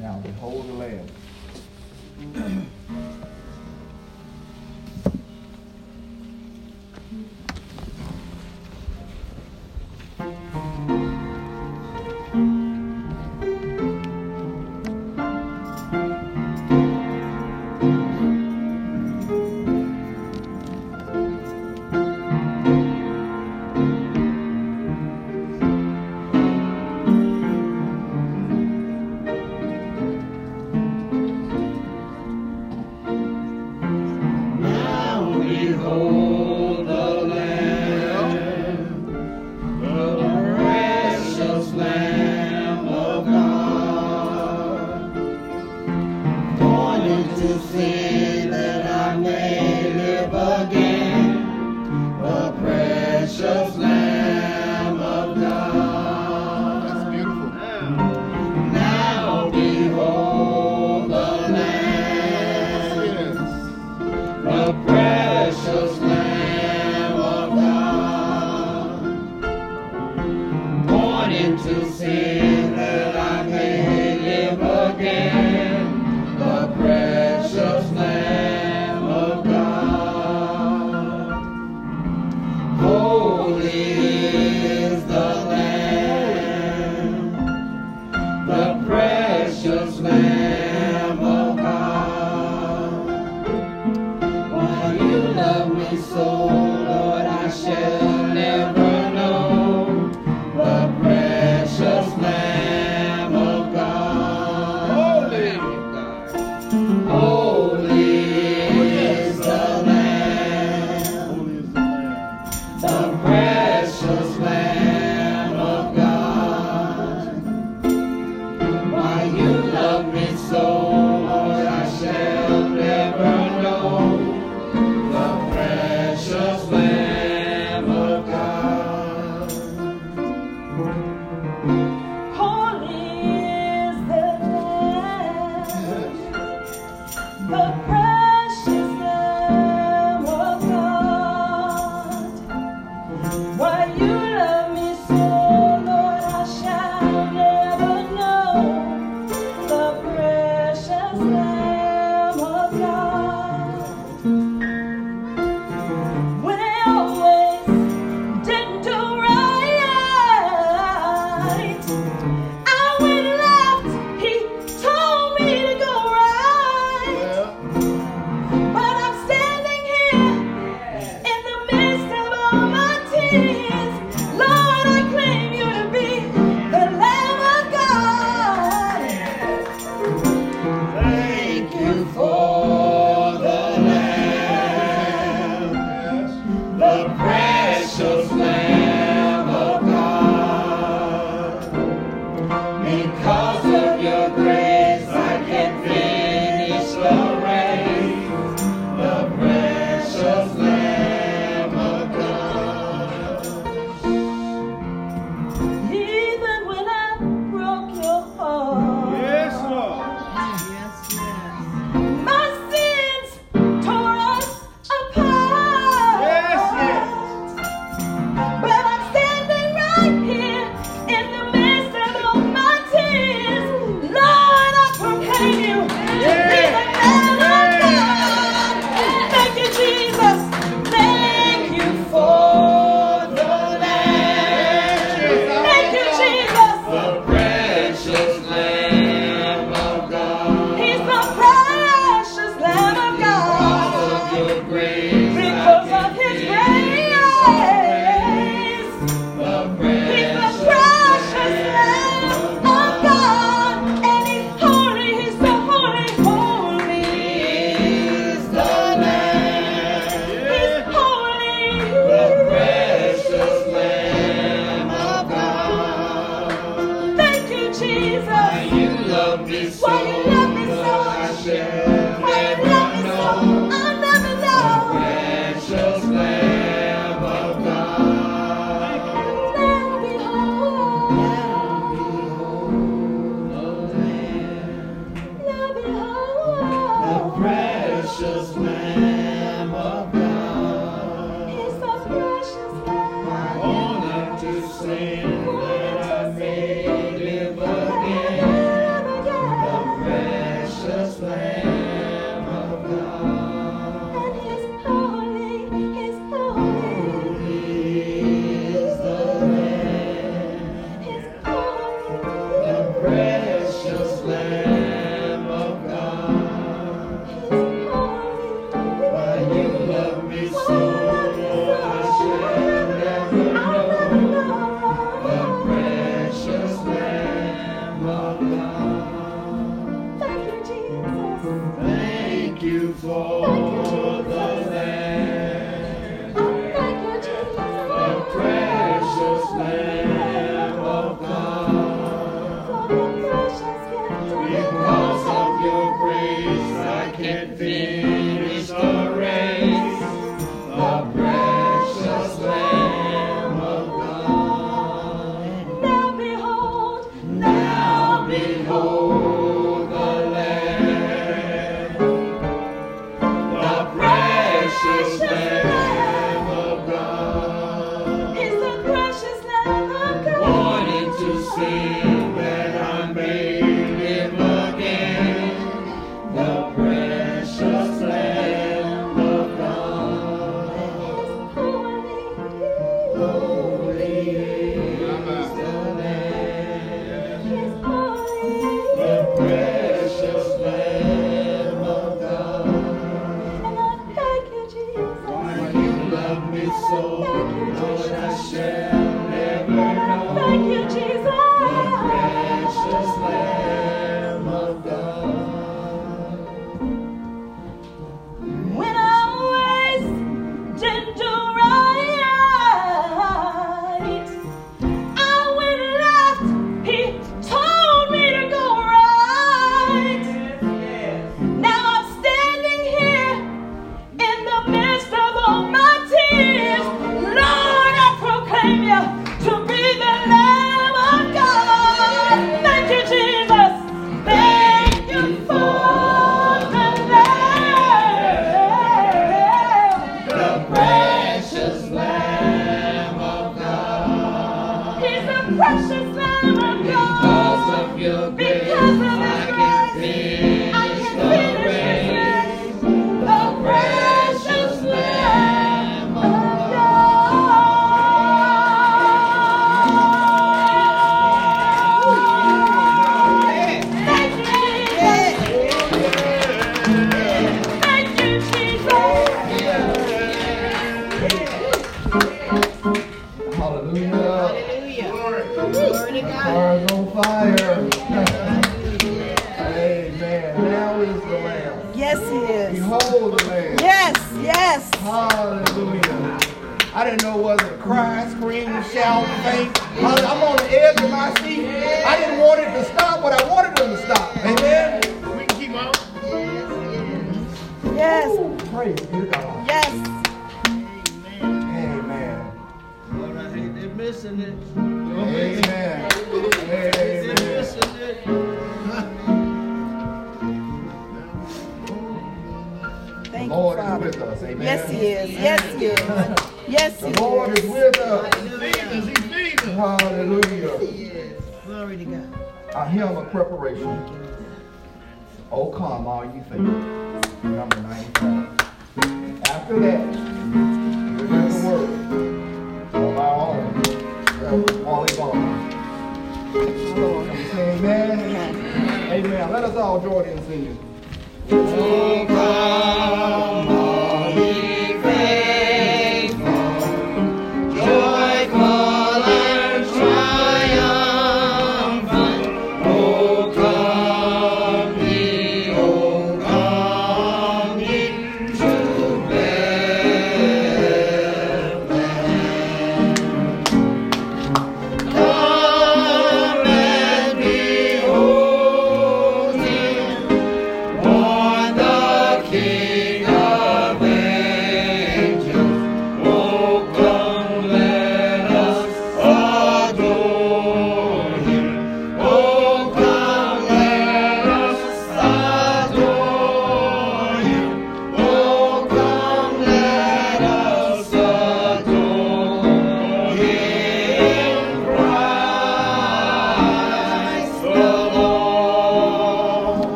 Now behold the Lamb.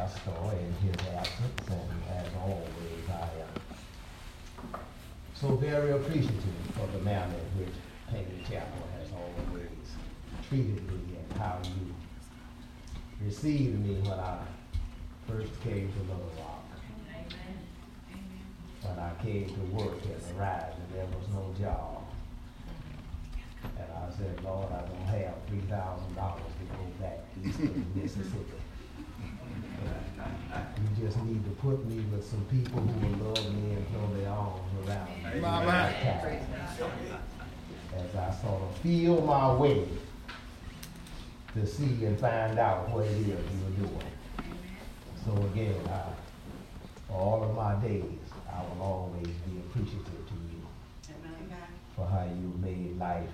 in his absence, and as always, I am so very appreciative of the manner in which Peggy Chapel has always treated me and how you received me when I first came to Little Rock. When I came to work and arrived and there was no job. And I said, Lord, I don't have three thousand dollars to go back east of Mississippi. You just need to put me with some people who will love me and throw their arms around me. My, my. As I sort of feel my way to see and find out what it is you're doing. So again, I, for all of my days, I will always be appreciative to you for how you made life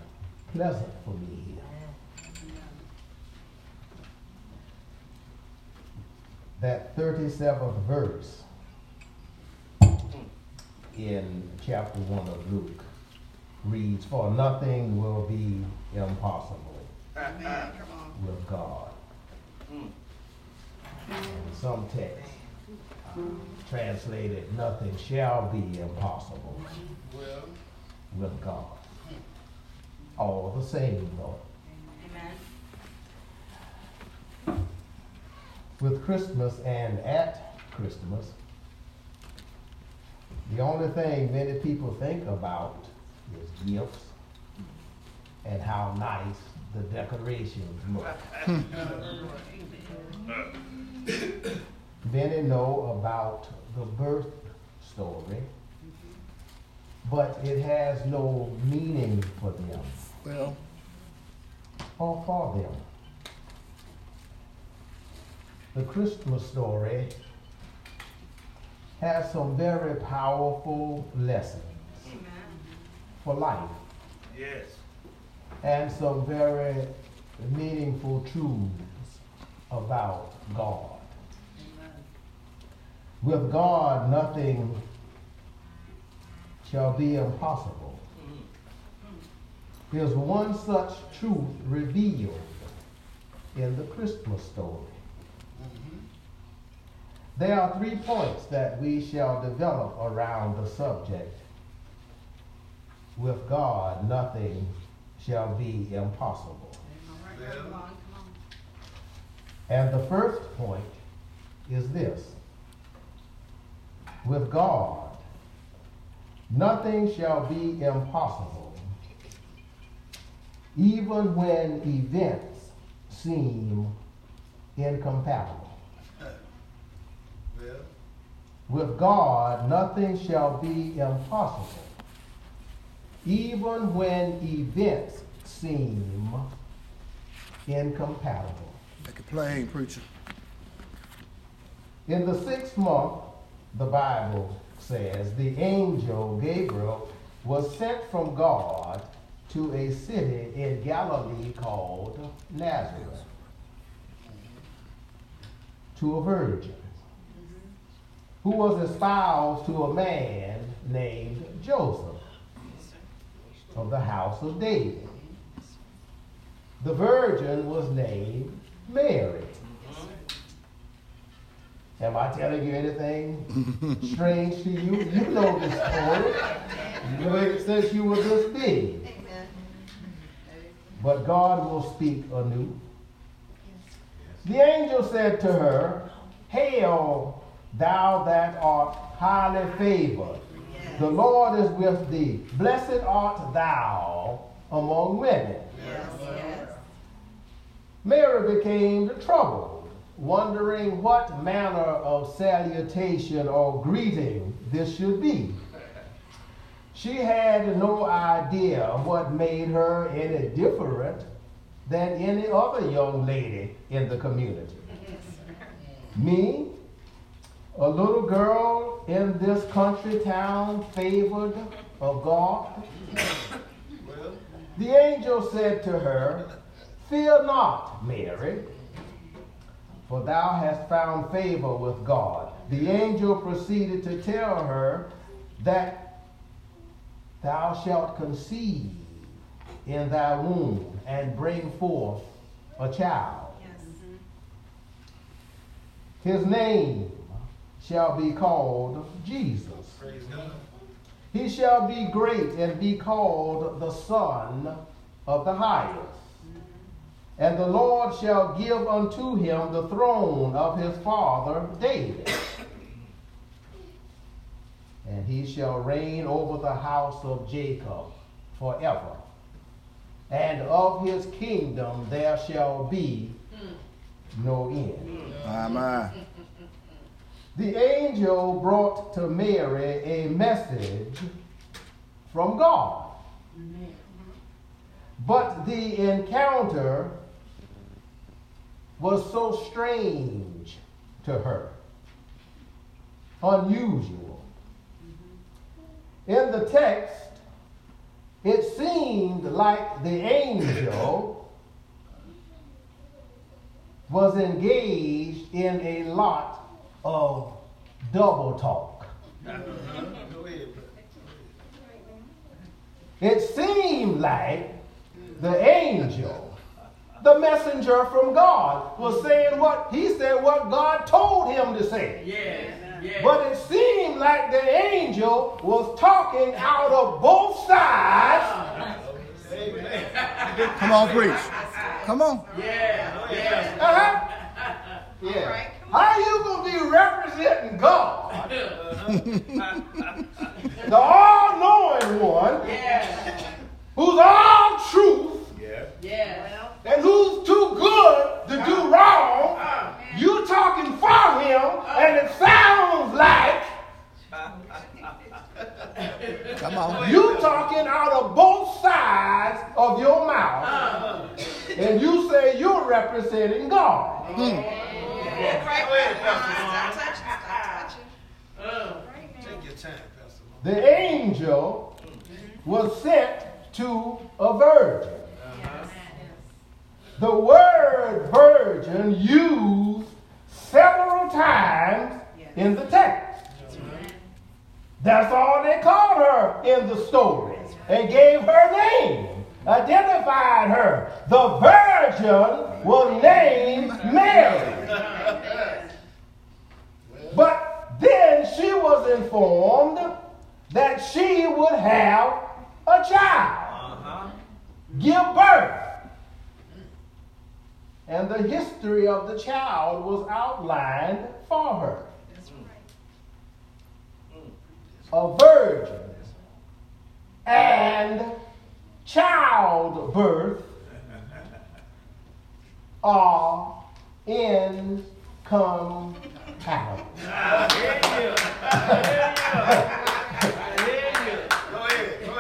pleasant for me here. That 37th verse in chapter 1 of Luke reads, For nothing will be impossible with God. Some texts uh, translated, Nothing shall be impossible Well, with God. All the same, though. With Christmas and at Christmas, the only thing many people think about is gifts and how nice the decorations look. Many know about the birth story, but it has no meaning for them well, or for them. The Christmas story has some very powerful lessons for life yes. and some very meaningful truths about God. With God, nothing shall be impossible. Mm-hmm. There's one such truth revealed in the Christmas story. There are three points that we shall develop around the subject. With God, nothing shall be impossible. And the first point is this. With God, nothing shall be impossible, even when events seem incompatible. With God, nothing shall be impossible, even when events seem incompatible. make it plain, preacher. In the sixth month, the Bible says, the angel Gabriel was sent from God to a city in Galilee called Nazareth to a virgin who was espoused to a man named Joseph of the house of David. The virgin was named Mary. Am I telling you anything strange to you? You know this story. You know it since you were this big. But God will speak anew. The angel said to her, Hail, thou that art highly favored. The Lord is with thee. Blessed art thou among women. Mary became troubled, wondering what manner of salutation or greeting this should be. She had no idea what made her any different than any other young lady in the community. Me, a little girl in this country town favored of God. The angel said to her, Fear not, Mary, for thou hast found favor with God. The angel proceeded to tell her that thou shalt conceive in thy womb and bring forth a child. His name shall be called Jesus. He shall be great and be called the Son of the Highest. And the Lord shall give unto him the throne of his father David. And he shall reign over the house of Jacob forever. And of his kingdom there shall be no end. My. The angel brought to Mary a message from God. But the encounter was so strange to her, unusual. In the text, it seemed like the angel was engaged in a lot of double talk. It seemed like the angel, the messenger from God, was saying what he said, what God told him to say. Yes, yes. But it seemed like the angel was talking out of both sides. Come on, preach. Come on. Yeah, yeah. Uh-huh. Yeah. How you gonna be representing God, the all-knowing one, Yeah, who's all truth, yeah. and who's too good to do uh-huh. wrong? Uh-huh. You talking for him, and it sounds like Come on. you talking out of both sides of your mouth, uh-huh. and you say you're representing God. Take your time, Pastor. The angel was sent to a virgin. The word virgin used several times in the text. That's all they called her in the story. They gave her name, identified her. The virgin was named Mary. But then she was informed that she would have a child, give birth. And the history of the child was outlined for her. A virgin and childbirth are incompatible.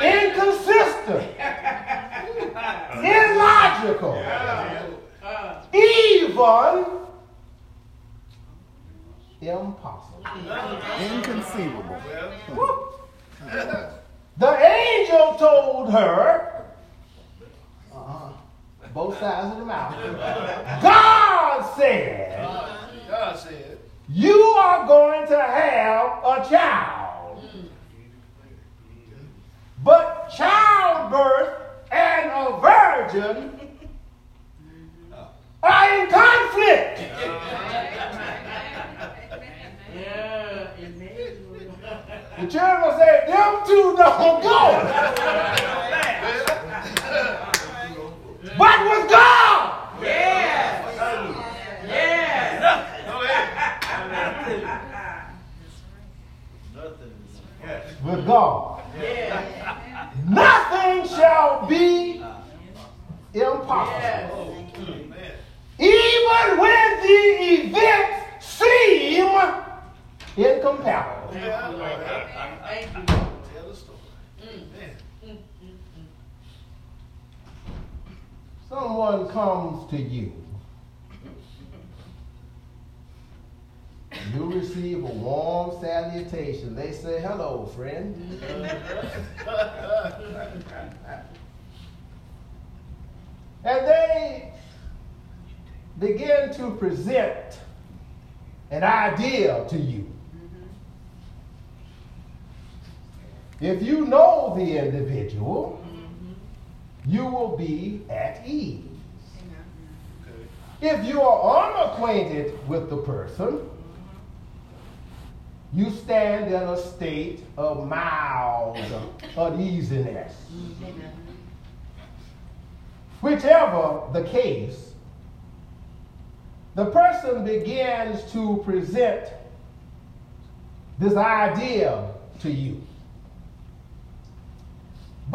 Inconsistent, illogical, even impossible. Inconceivable. The angel told her, uh-huh, both sides of the mouth, God said, God said, You are going to have a child. But childbirth and a virgin are in conflict. Yeah, Emmanuel. The children say, Them two don't go. But with God, Yeah, yeah. with God, Yeah, nothing shall be impossible. Even when the events seem Incomparable. Yeah, Thank you. Tell the story. Mm. Someone comes to you. You receive a warm salutation. They say, hello, friend. and they begin to present an idea to you. If you know the individual, mm-hmm. you will be at ease. If you are unacquainted with the person, mm-hmm. you stand in a state of mild uneasiness. Whichever the case, the person begins to present this idea to you.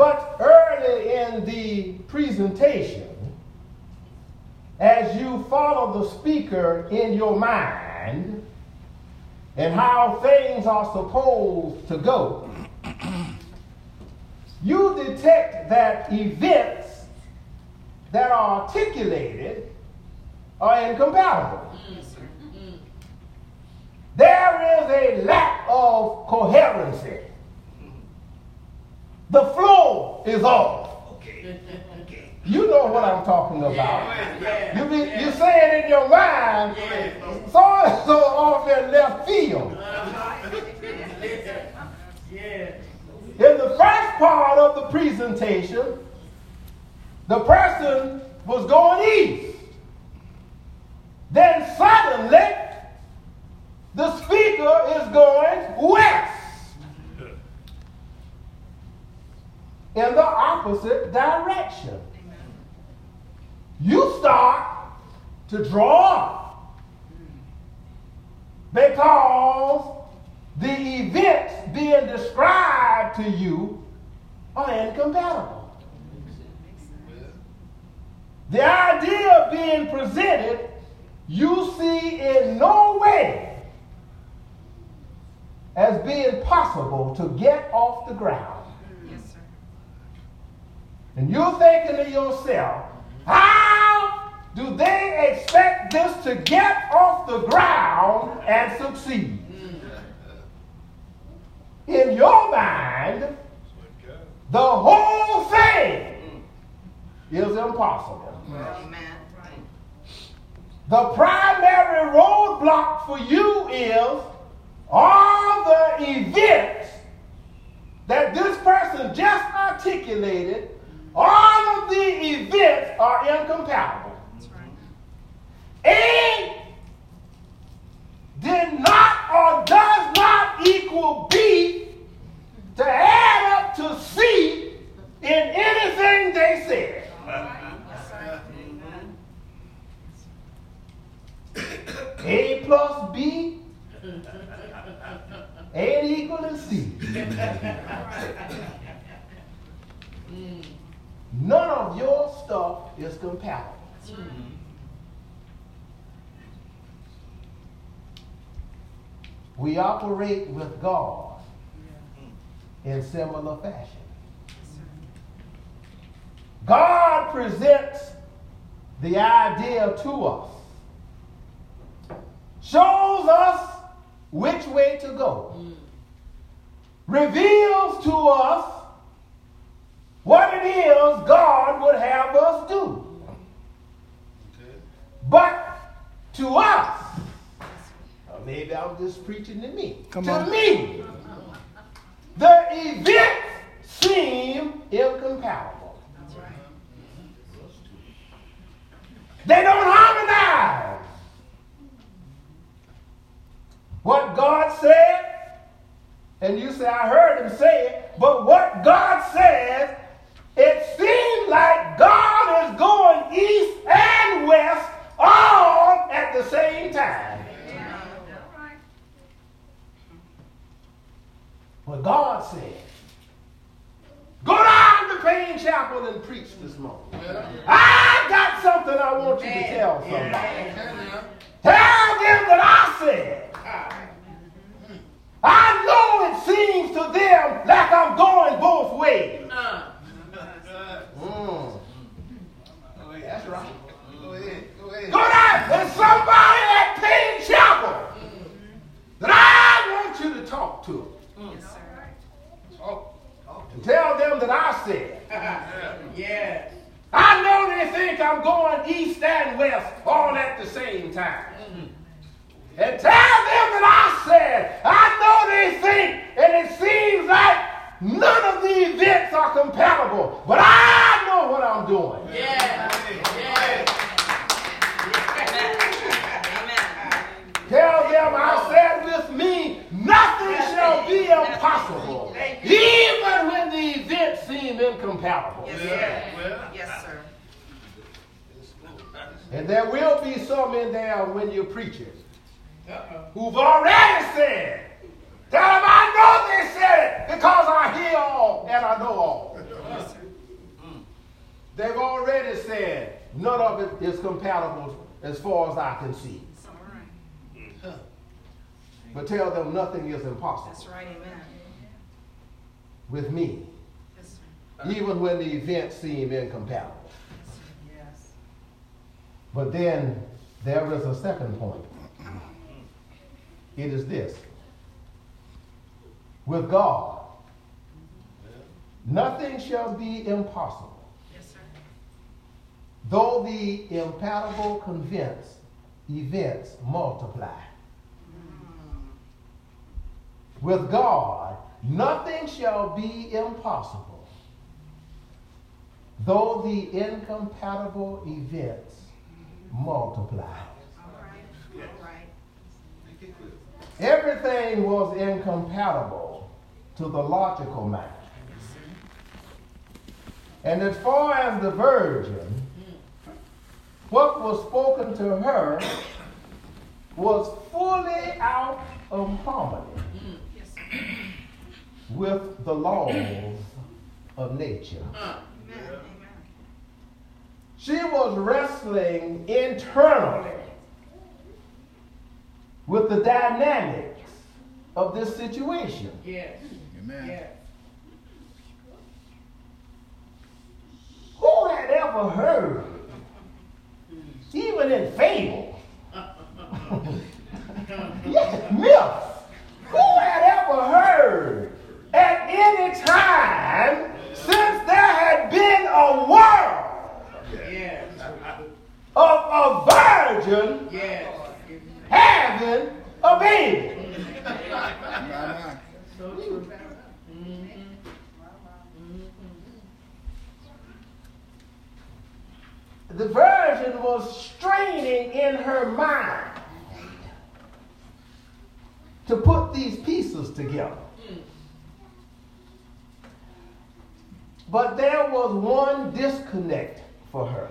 But early in the presentation, as you follow the speaker in your mind and how things are supposed to go, you detect that events that are articulated are incompatible. Mm-hmm. There is a lack of coherency. The flow is off. You know what I'm talking about. You, be, you say it in your mind, so and so off in left field. Uh-huh. In the first part of the presentation, the person was going east. Then suddenly, the speaker is going west. In the opposite direction. You start to draw because the events being described to you are incompatible. The idea being presented, you see in no way as being possible to get off the ground. And you're thinking to yourself, how do they expect this to get off the ground and succeed? In your mind, the whole thing is impossible. The primary roadblock for you is all the events that this person just articulated, all of the events are incompatible. That's right. A did not or does not equal B to add up to C in anything they said. A plus B ain't equal to C. None of your stuff is compatible. We operate with God in similar fashion. God presents the idea to us, shows us which way to go, reveals to us what it is God would have us do. But to us, or maybe I'm just preaching to me. Come to on. me, the events seem incompatible. They don't harmonize. What God said, and you say, I heard him say it, but what God says, it seems like God is going east and west all at the same time. But God said. Go down to Payne Chapel and preach this morning. I got something I want you to tell somebody. Tell them that I said. I know it seems to them like I'm going both ways. Uh. Mm. That's right. Go ahead. Go ahead. Go down. There's somebody at Payne Chapel that I want you to talk to. Yes, sir. Talk. Talk to And tell them that I said. Yes. I know they think I'm going east and west all at the same time. And tell them that I said, I know they think, and it seems like none of the events are compatible, but I know what I'm doing. Yeah. Yes. Amen. Tell them I said with me, nothing shall be impossible, even when the events seem incompatible. Yes, sir. Yes, sir. And there will be some in there when you're preaching Uh-oh. who've already said, Tell them I know they said it because I hear all and I know all. Mm. They've already said none of it is compatible as far as I can see. It's all right. But tell them nothing is That's impossible right. Amen. with me, Yes, even when the events seem incompatible. Yes. But then there is a second point. It is this. With God, nothing shall be impossible, Yes, sir. though the impatible convince events multiply. Mm-hmm. With God, nothing shall be impossible, though the incompatible events mm-hmm. multiply. All right. All right. Make it clear. Everything was incompatible to the logical mind. And as far as the virgin, what was spoken to her was fully out of harmony with the laws of nature. She was wrestling internally with the dynamics of this situation. Yes. Amen. Yes. Who had ever heard, even in fable, yes, myth, who had ever heard at any time since there had been a world Yes. of a virgin Yes. Having a baby? The virgin was straining in her mind to put these pieces together. But there was one disconnect for her.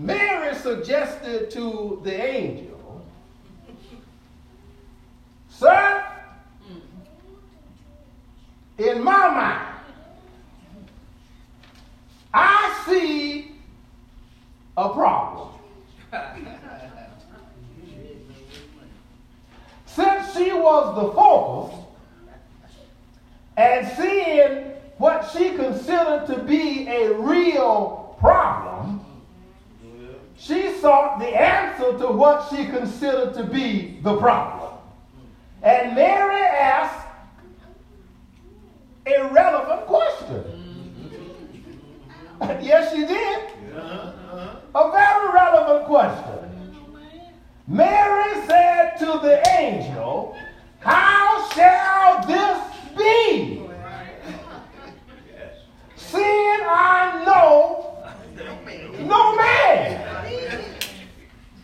Mary suggested to the angel, Sir, in my mind, I see a problem. Since she was the focus and seeing what she considered to be a real problem, the answer to what she considered to be the problem. And Mary asked a relevant question. yes, she did. A very relevant question. Mary said to the angel, How shall this be? Seeing I know no man.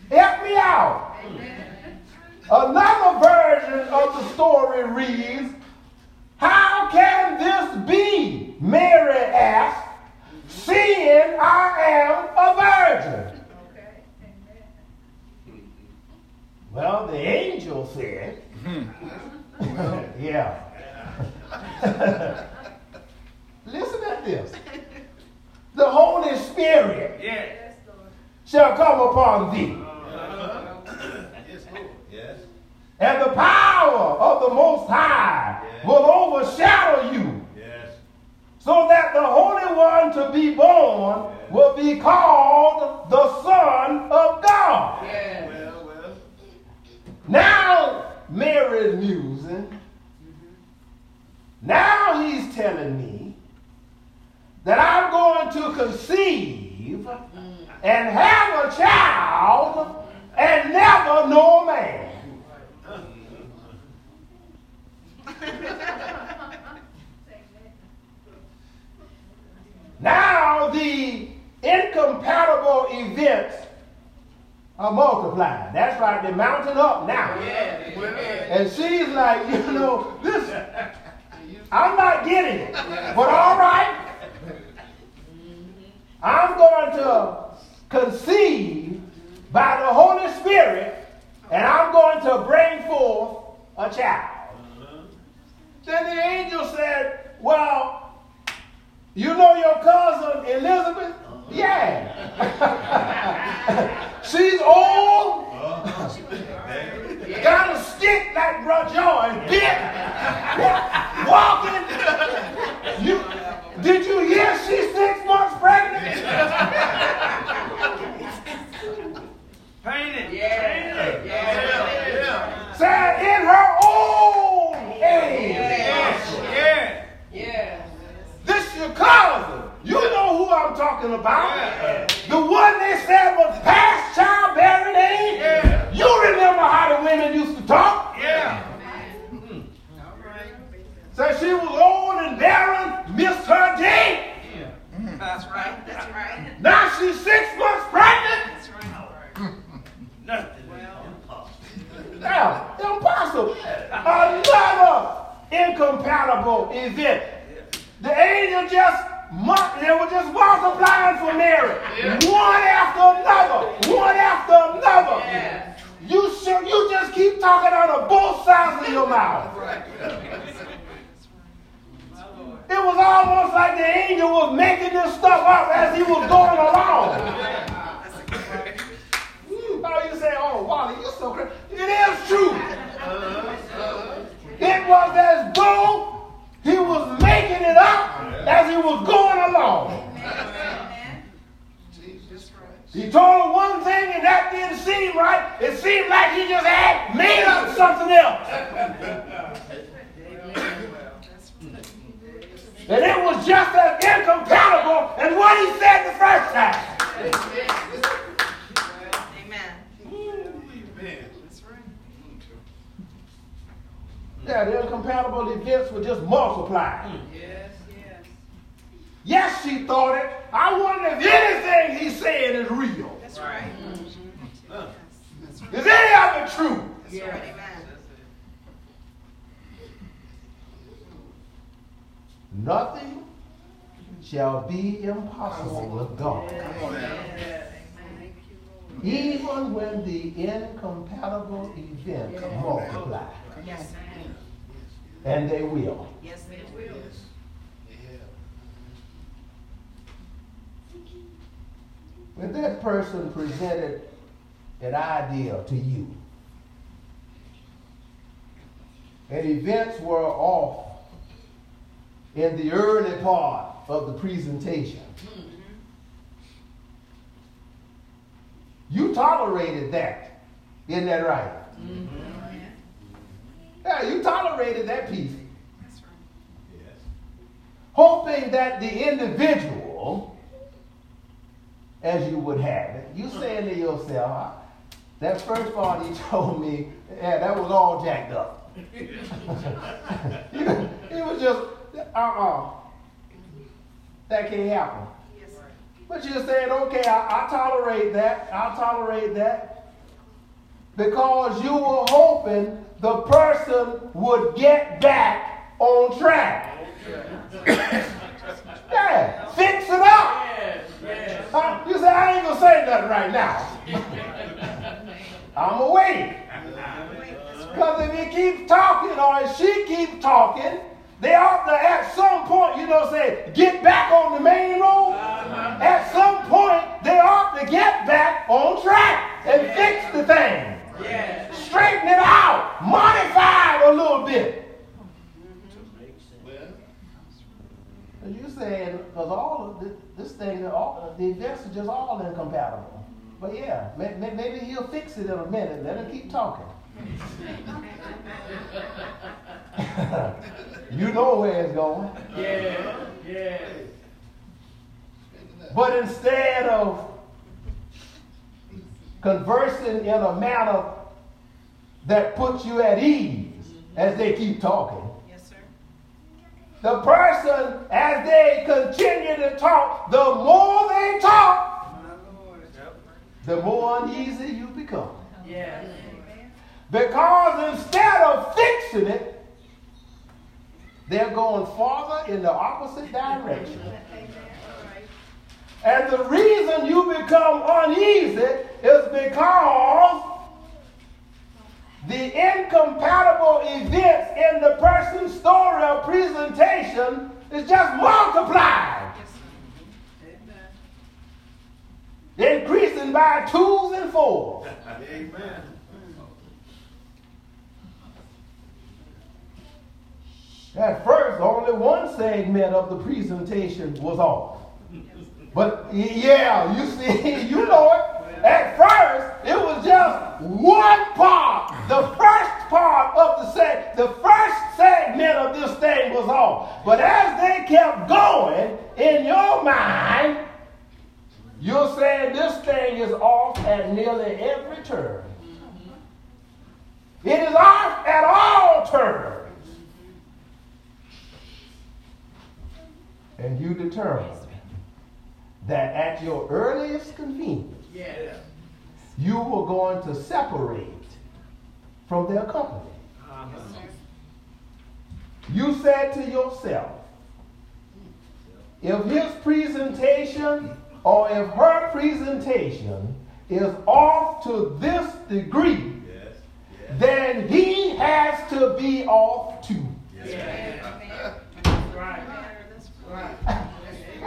Help me out. Another version of the story reads, How can this be? Mary asked, seeing I am a virgin. Well, the angel said, Yeah. Listen at this. The Holy Spirit Yes. shall come upon thee, Yes, and the power of the Most High will overshadow you, Yes. so that the Holy One to be born will be called the Son of God. Yes. Well, well. Now Mary is musing. Mm-hmm. Now he's telling me that I'm going to conceive mm. and have a child and never know a man. Now the incompatible events are multiplying. That's right, they're mounting up now. Yes. Yes. And she's like, you know, this, I'm not getting it. But all right, I'm going to conceive by the Holy Spirit, and I'm going to bring forth a child. Uh-huh. Then the angel said, Well, you know your cousin Elizabeth? Uh-huh. Yeah. She's old, uh-huh. got a stick like Brother Joy, bit, walking. You, did you hear she's six months pregnant? Painted. Yes. Yes. Said in her old age. Yeah. Yes. This your cousin. You know who I'm talking about. The one they said was past childbearing age. Yeah. You remember how the women used to talk? Yeah. All right. Said she was old and barren, missed her day. That's right, that's right. Now she's six months pregnant. That's right. Nothing. Now, impossible. Another incompatible event. The angel just mu- they were just multiplying for Mary. One after another. One after another. Yes. You should, you just keep talking out of both sides of your mouth. It was almost like the angel was making this stuff up as he was going along. You say, oh, Wally, you're so crazy. It is true. It was as though he was making it up as he was going along. He told one thing and that didn't seem right. It seemed like he just had made up something else. And it was just as incompatible as what he said the first time. Amen. Man. That's right. Yeah, the incompatible events were just multiplying. Yes. Yes. Yes, she thought it. I wonder if anything he's saying is real. That's right. Huh. That's right. Mm-hmm. Is any of it true? That's right. Amen. Nothing shall be impossible with God. Yes. Even when the incompatible events multiply. Yes, ma'am. And they will. Yes, they will. Yes. When that person presented an idea to you, and events were off in the early part of the presentation, mm-hmm. you tolerated that. Isn't that right? Mm-hmm. Yeah, you tolerated that piece, That's right. Yes. hoping that the individual, as you would have it, you saying to yourself, "Ah, that first part he told me, yeah, that was all jacked up. it was just, uh-uh. That can't happen. Yes, sir. But you're saying, okay, I, I tolerate that. I'll tolerate that. Because you were hoping the person would get back on track. yeah, fix it up. Yes. You say, I ain't going to say nothing right now. I'm wait. Because if he keeps talking or if she keeps talking, they ought to at some point, you know, say, get back on the main road. At some point, they ought to get back on track and fix the thing. Yes. Straighten it out. Modify it a little bit. Well, you saying, because all of this, this thing, the, all, the events are just all incompatible. But yeah, may, may, maybe he'll fix it in a minute. Let him keep talking. you know where it's going. Yeah. Yeah. But instead of conversing in a manner that puts you at ease as they keep talking, Yes, sir. the person, as they continue to talk, the more they talk, the more uneasy you become. Yes. Because instead of fixing it, they're going farther in the opposite direction. And the reason you become uneasy is because the incompatible events in the person's story or presentation is just multiplied, increasing by twos and fours. Amen. At first, only one segment of the presentation was off. But yeah, you see, you know it. At first, it was just one part. The first part of the seg, the first segment of this thing was off. But as they kept going in your mind, you're saying this thing is off at nearly every turn. It is off at all turns. And you determined that at your earliest convenience, Yes. you were going to separate from their company. Uh-huh. You said to yourself, if his presentation or if her presentation is off to this degree, Yes. Yes. then he has to be off too. Right. That's Right.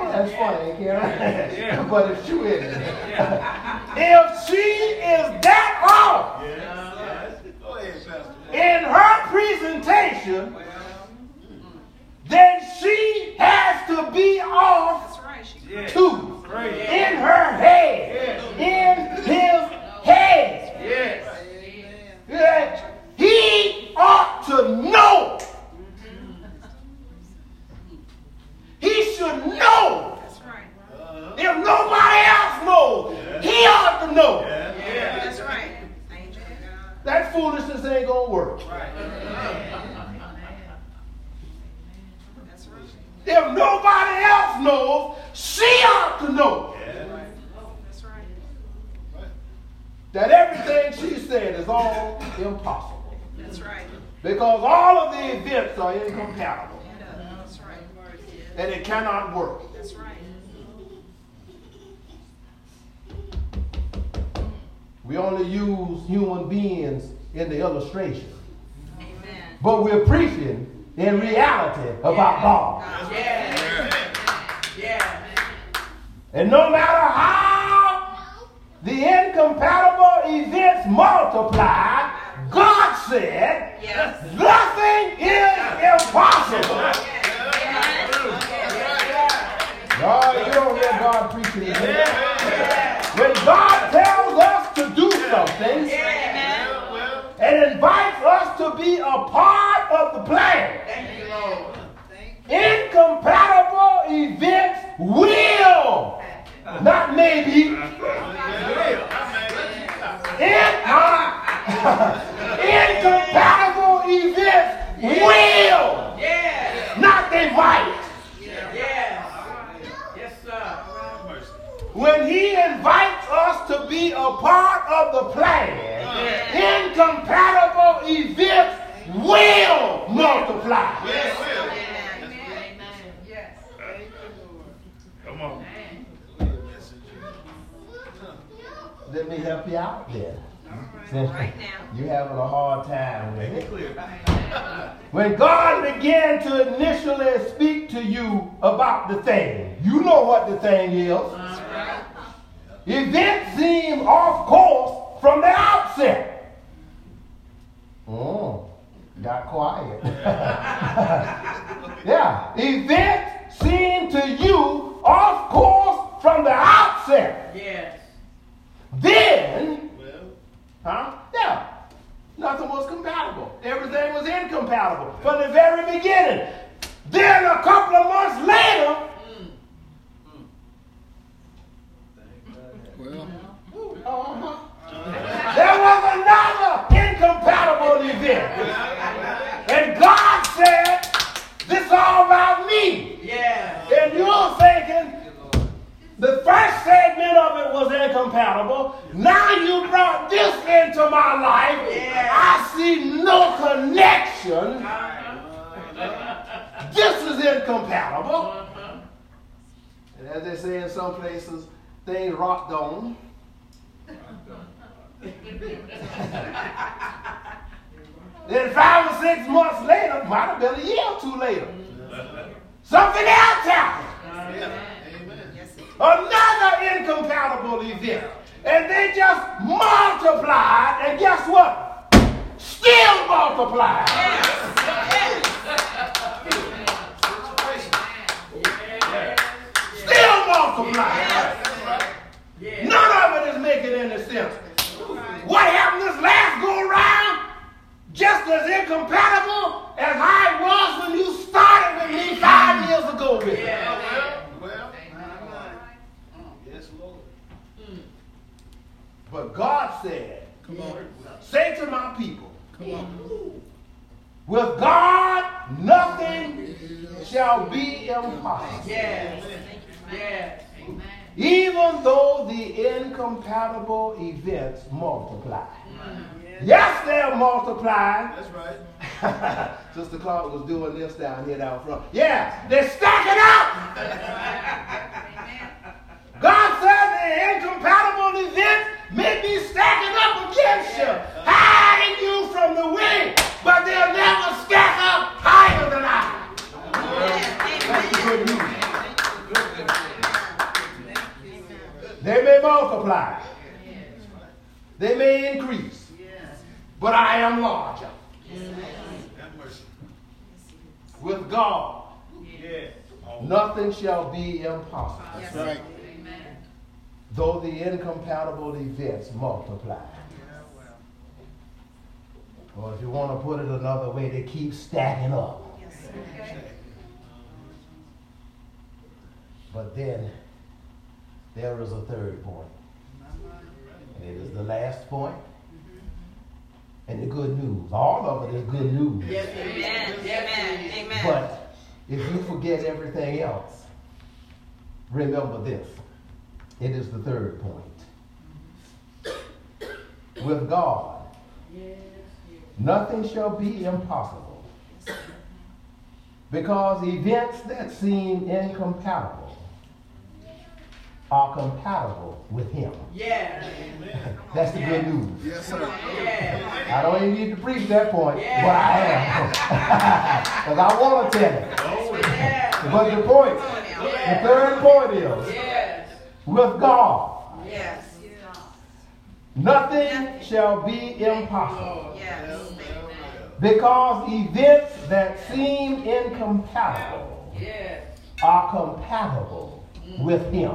Well, that's funny, Karen. Yeah. but it's true, isn't it? Yeah. if she is that off Yes. Yes. Go ahead, Pastor. in her presentation, Well, then she has to be off That's right. She too. Right. In her head. In his head. Yes. Yeah. He ought to know. He should know. That's right. Uh-huh. If nobody else knows, he ought to know. Yeah. Yeah. That's right. Angel. That foolishness ain't gonna work. Right. That's right. If nobody else knows, she ought to know Yeah. That's right. that everything she said is all impossible. That's right. Because all of the events are incompatible That's right. And it cannot work. That's right. We only use human beings in the illustration. Amen. But we're preaching in reality about God. Yeah. Yeah. And no matter how the incompatible events multiply, God said, Yes. nothing is impossible. No, you don't hear God preaching it. When God tells us to do something and invites us to be a part of the plan, incompatible events will, not maybe, in, incompatible events will, not they might. Yes. Yes, sir. When he invites us to be a part of the plan, incompatible events will multiply. Yes, will. Amen. Yes. Thank you, Come on. Let me help you out there. Right now. You're having a hard time with Make it it. clear. When God began to initially speak to you about the thing, you know what the thing is. Uh-huh. Events seem off course from the outset. Oh, got quiet. yeah, events seem to you off course from the outset. Yes. Then, well. huh? Yeah. Nothing was compatible. Everything was incompatible from the very beginning. Then, a couple of months later, Well. There was another incompatible event. And God said, This is all about me. Yeah. And you're thinking, the first segment of it was incompatible. Now you brought this into my life. Yeah. I see no connection. This is incompatible. Uh-huh. And as they say in some places, things rocked on. then five or six months later, might have been a year or two later, something else happened. Another incompatible event. And they just multiplied, and guess what? Still multiplied. Still multiplied. None of it is making any sense. What happened this last go around? Just as incompatible as I was when you started with me five years ago with me. Well, yes, Lord. But God said, Come on. say to my people, Come on. with God nothing shall be impossible. Yes. Yes. Even though the incompatible events multiply. Yes, they're multiplying. That's right. Sister Clark was doing this down here down front. Yeah, they're stacking up. God said the incompatible events may be stacking up against you, hiding you from the way, but they'll never stack up higher than I. That's good news. They may multiply. They may increase. But I am larger. With God, nothing shall be impossible. That's right. Though the incompatible events multiply. Or if you want to put it another way, they keep stacking up. But then there is a third point. And it is the last point. And the good news. All of it is good news. Yes. Amen. Amen. Amen. But if you forget everything else, remember this. It is the third point. With God, nothing shall be impossible. Because events that seem incompatible are compatible with Him. Yes. That's the good news. Yes, sir. Yes. I don't even need to preach that point, but I am. Because I want to tell it. Yes. But the point, the third point is, Yes. with God, Yes. nothing shall be impossible. Yes. Because events that seem incompatible Yes. are compatible with Him.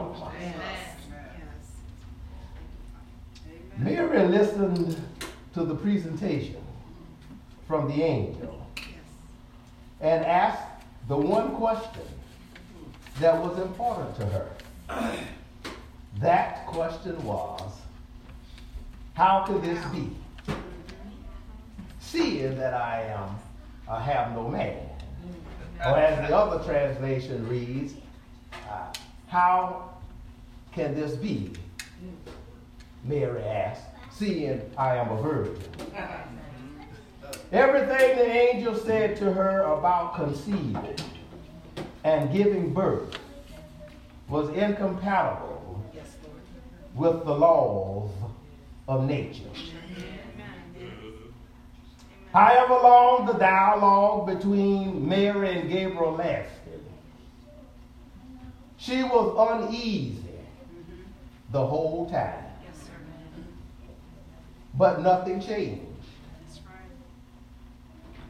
Mary listened to the presentation from the angel and asked the one question that was important to her. That question was, how could this be? Seeing that I am, I have no man. Or as the other translation reads, uh, how can this be? Mary asked, seeing I am a virgin. Everything the angel said to her about conceiving and giving birth was incompatible with the laws of nature. However long the dialogue between Mary and Gabriel lasted, she was uneasy the whole time. But nothing changed.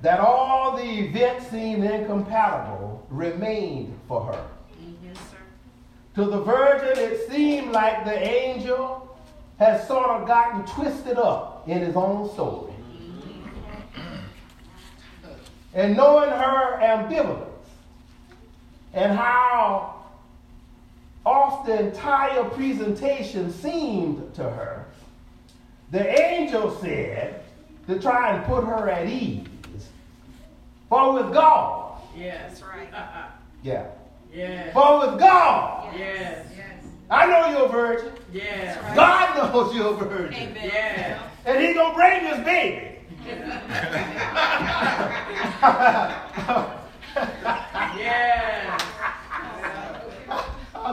That all the events seemed incompatible remained for her. To the virgin, it seemed like the angel had sort of gotten twisted up in his own story. And knowing her ambivalence and how off the entire presentation seemed to her, the angel said to try and put her at ease. For with God, Yes. That's right. yeah, Yes. for with God, Yes. I know you're a virgin. Yeah. God knows you're a virgin. Amen. Yeah. And he's going to bring this baby. Yeah.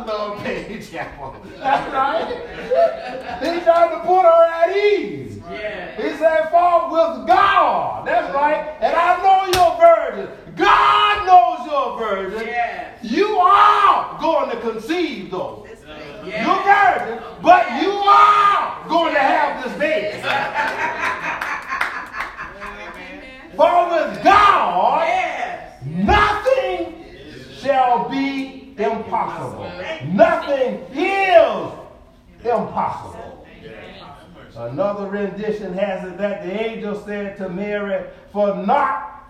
I love Baby Chapel. That's right. He's trying to put her at ease. Yeah. He said, fall with God. That's right. And I know you're virgin. God knows you're virgin. Yeah. You are going to conceive, though. Yeah. You're virgin, but you are going to have this baby. For with God, Yes. nothing shall be impossible. Nothing is impossible. Another rendition has it that the angel said to Mary, For not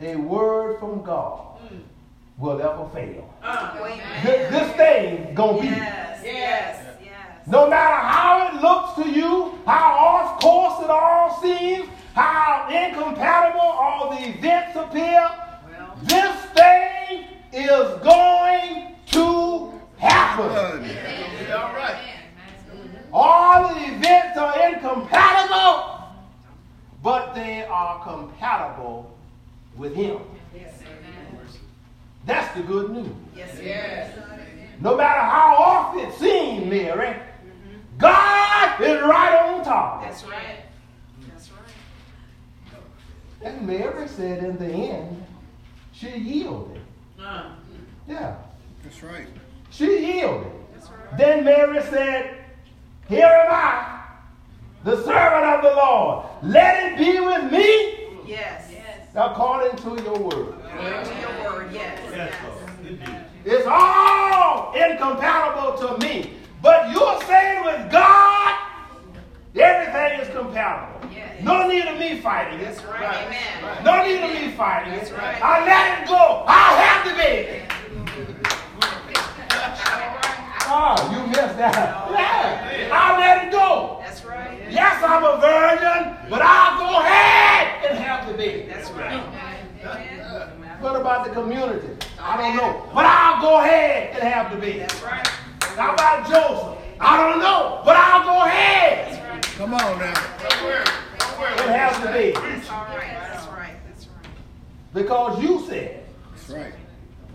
a word from God will ever fail. Uh. This, this thing gonna be. Yes, yes, yes. No matter how it looks to you, how off course it all seems, how incompatible all the events appear, Well, this thing is going to happen. All right. All the events are incompatible, but they are compatible with Him. That's the good news. yes, Yes. No matter how off it seems, Mary, God is right on top. That's right. That's right. And Mary said in the end, she yielded. Yeah, That's right. she yielded. That's right. Then Mary said, Here am I, the servant of the Lord. Let it be with me Yes. Yes. according to your word. According to your word, yes. Yes, Yes. Lord. It's all incompatible to me. But you're saying with God, everything is compatible. Yes. No need of me fighting it. That's right. Amen. No need of me fighting That's it. right. I let it go. I have the baby. Oh, you missed that. Yeah. I let it go. That's right. Yes, I'm a virgin, but I'll go ahead and have the baby. That's right. Amen. What about the community? I don't know. But I'll go ahead and have the baby. That's right. How about Joseph? I don't know, but I'll go ahead That's right. Come on now. It has to be. worry. and have the baby. That's all right. That's right. That's right. Because you said, That's right.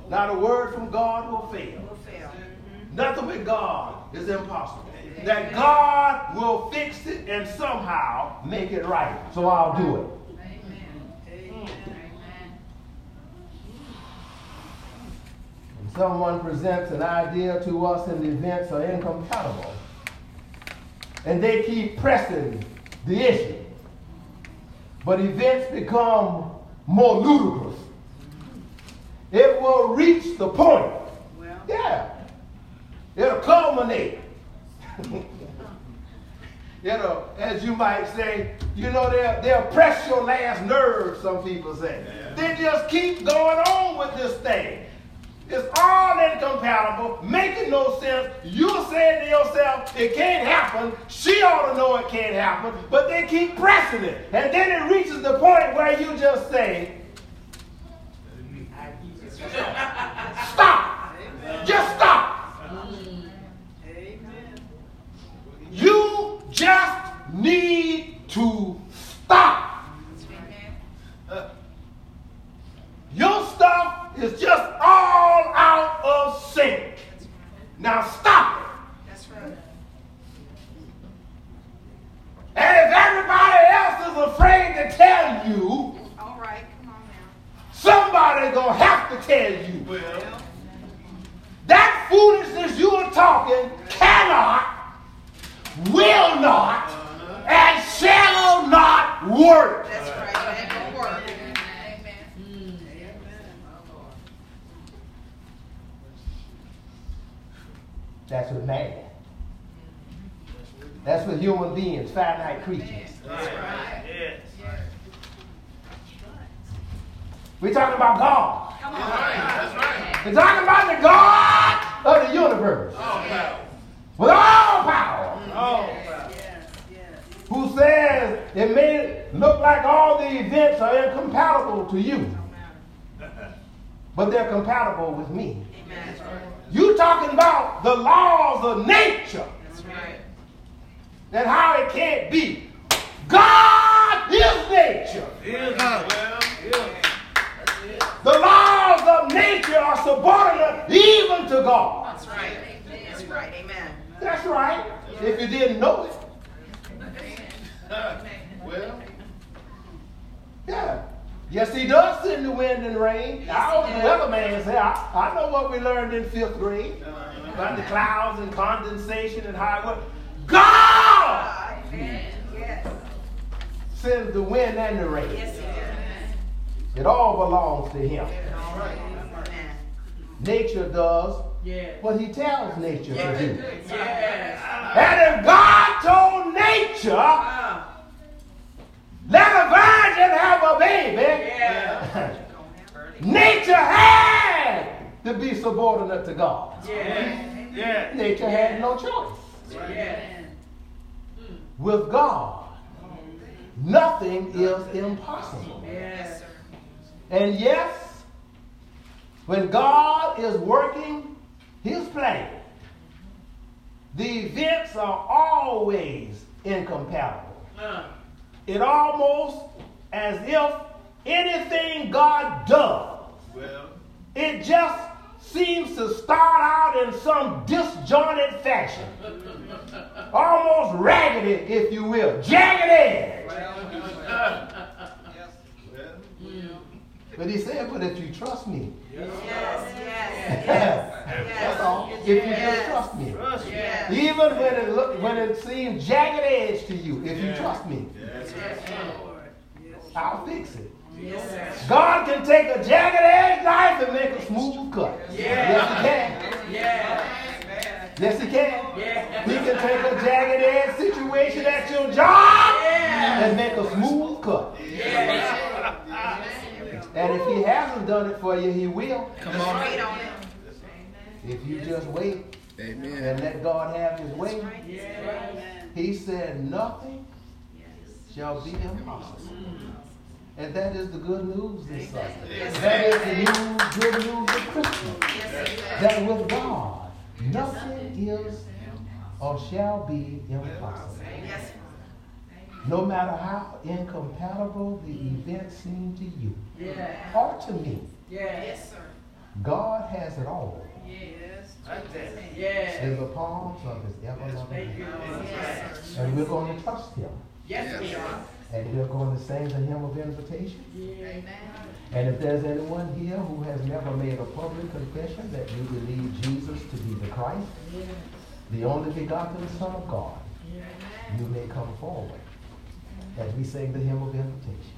not a word from God will fail. We'll fail. Nothing with God is impossible. That God will fix it and somehow make it right. So I'll do it. When someone presents an idea to us and the events are incompatible, and they keep pressing the issue, but events become more ludicrous, it will reach the point. Well, Yeah. It'll culminate. It'll, as you might say, you know, they'll, they'll press your last nerve, some people say. They just keep going on with this thing. It's all incompatible, making no sense. You're saying to yourself, it can't happen. She ought to know it can't happen, but they keep pressing it. And then it reaches the point where you just say, stop. Just stop. You just need to stop. Uh, your stuff is just all out of sync. Now stop it. that's right. And if everybody else is afraid to tell you, All right. Come on now. somebody gonna have to tell you. Well, That foolishness you are talking cannot, will not, uh-huh. and shall not work. That's right. That will work. That's with man. That's with human beings, finite creatures. That's right. yes. We're talking about God. Come on. That's right. We're talking about the God of the universe. With all power. Who says it may look like all the events are incompatible to you, but they're compatible with me. Amen. You talking about the laws of nature That's right. and how it can't be. God is nature. Is well, is. The laws of nature are subordinate even to God. That's right. That's right. Amen. That's right. If you didn't know it. Well, Yeah. Yes, he does send the wind and rain. I was the weatherman say, I, I know what we learned in fifth grade about the clouds and condensation and how it works. God Yes. sends the wind and the rain. Yes. It all belongs to him. Nature does Yeah. what he tells nature to do. Yes. And if God told nature, Ah. Let a virgin have a baby, Yeah. nature had to be subordinate to God. Yeah. yeah. Nature had no choice. Yeah. With God, nothing is impossible. Yes. And yes, when God is working his plan, the events are always incompatible. Uh. It almost as if anything God does, Well, it just seems to start out in some disjointed fashion. Almost raggedy, if you will, jagged edge. well, But he said, but if you trust me, Yes, yes, yes, that's yes. all. If you just trust me. Yes. Even when it look, when it seems jagged edge to you, if you trust me, Yes, Lord. I'll fix it. Yes. God can take a jagged edge knife and make a smooth cut. Yes, he can. Yeah. Yes, he can. Yeah. He can take a jagged edge situation at your job Yeah. and make a smooth cut. And if he hasn't done it for you, he will. Come on. Wait on it. If you just wait Amen. and let God have his way, Amen. he said nothing shall be impossible. And that is the good news this Sunday. That is the news, good news of Christmas. Yes. That with God, nothing is or shall be impossible. Yes, No matter how incompatible the events seem to you Yeah. or to me, Yeah. yes, sir. God has it all Yes. Yeah. in the palms of his ever-loving Thank you. hand. Yes, sir. And we're going to trust him. Yes, we are. And we're going to sing the hymn of invitation. Yeah. Amen. And if there's anyone here who has never made a public confession that you believe Jesus to be the Christ, the only begotten Son of God, you may come forward as we sing the hymn of invitation.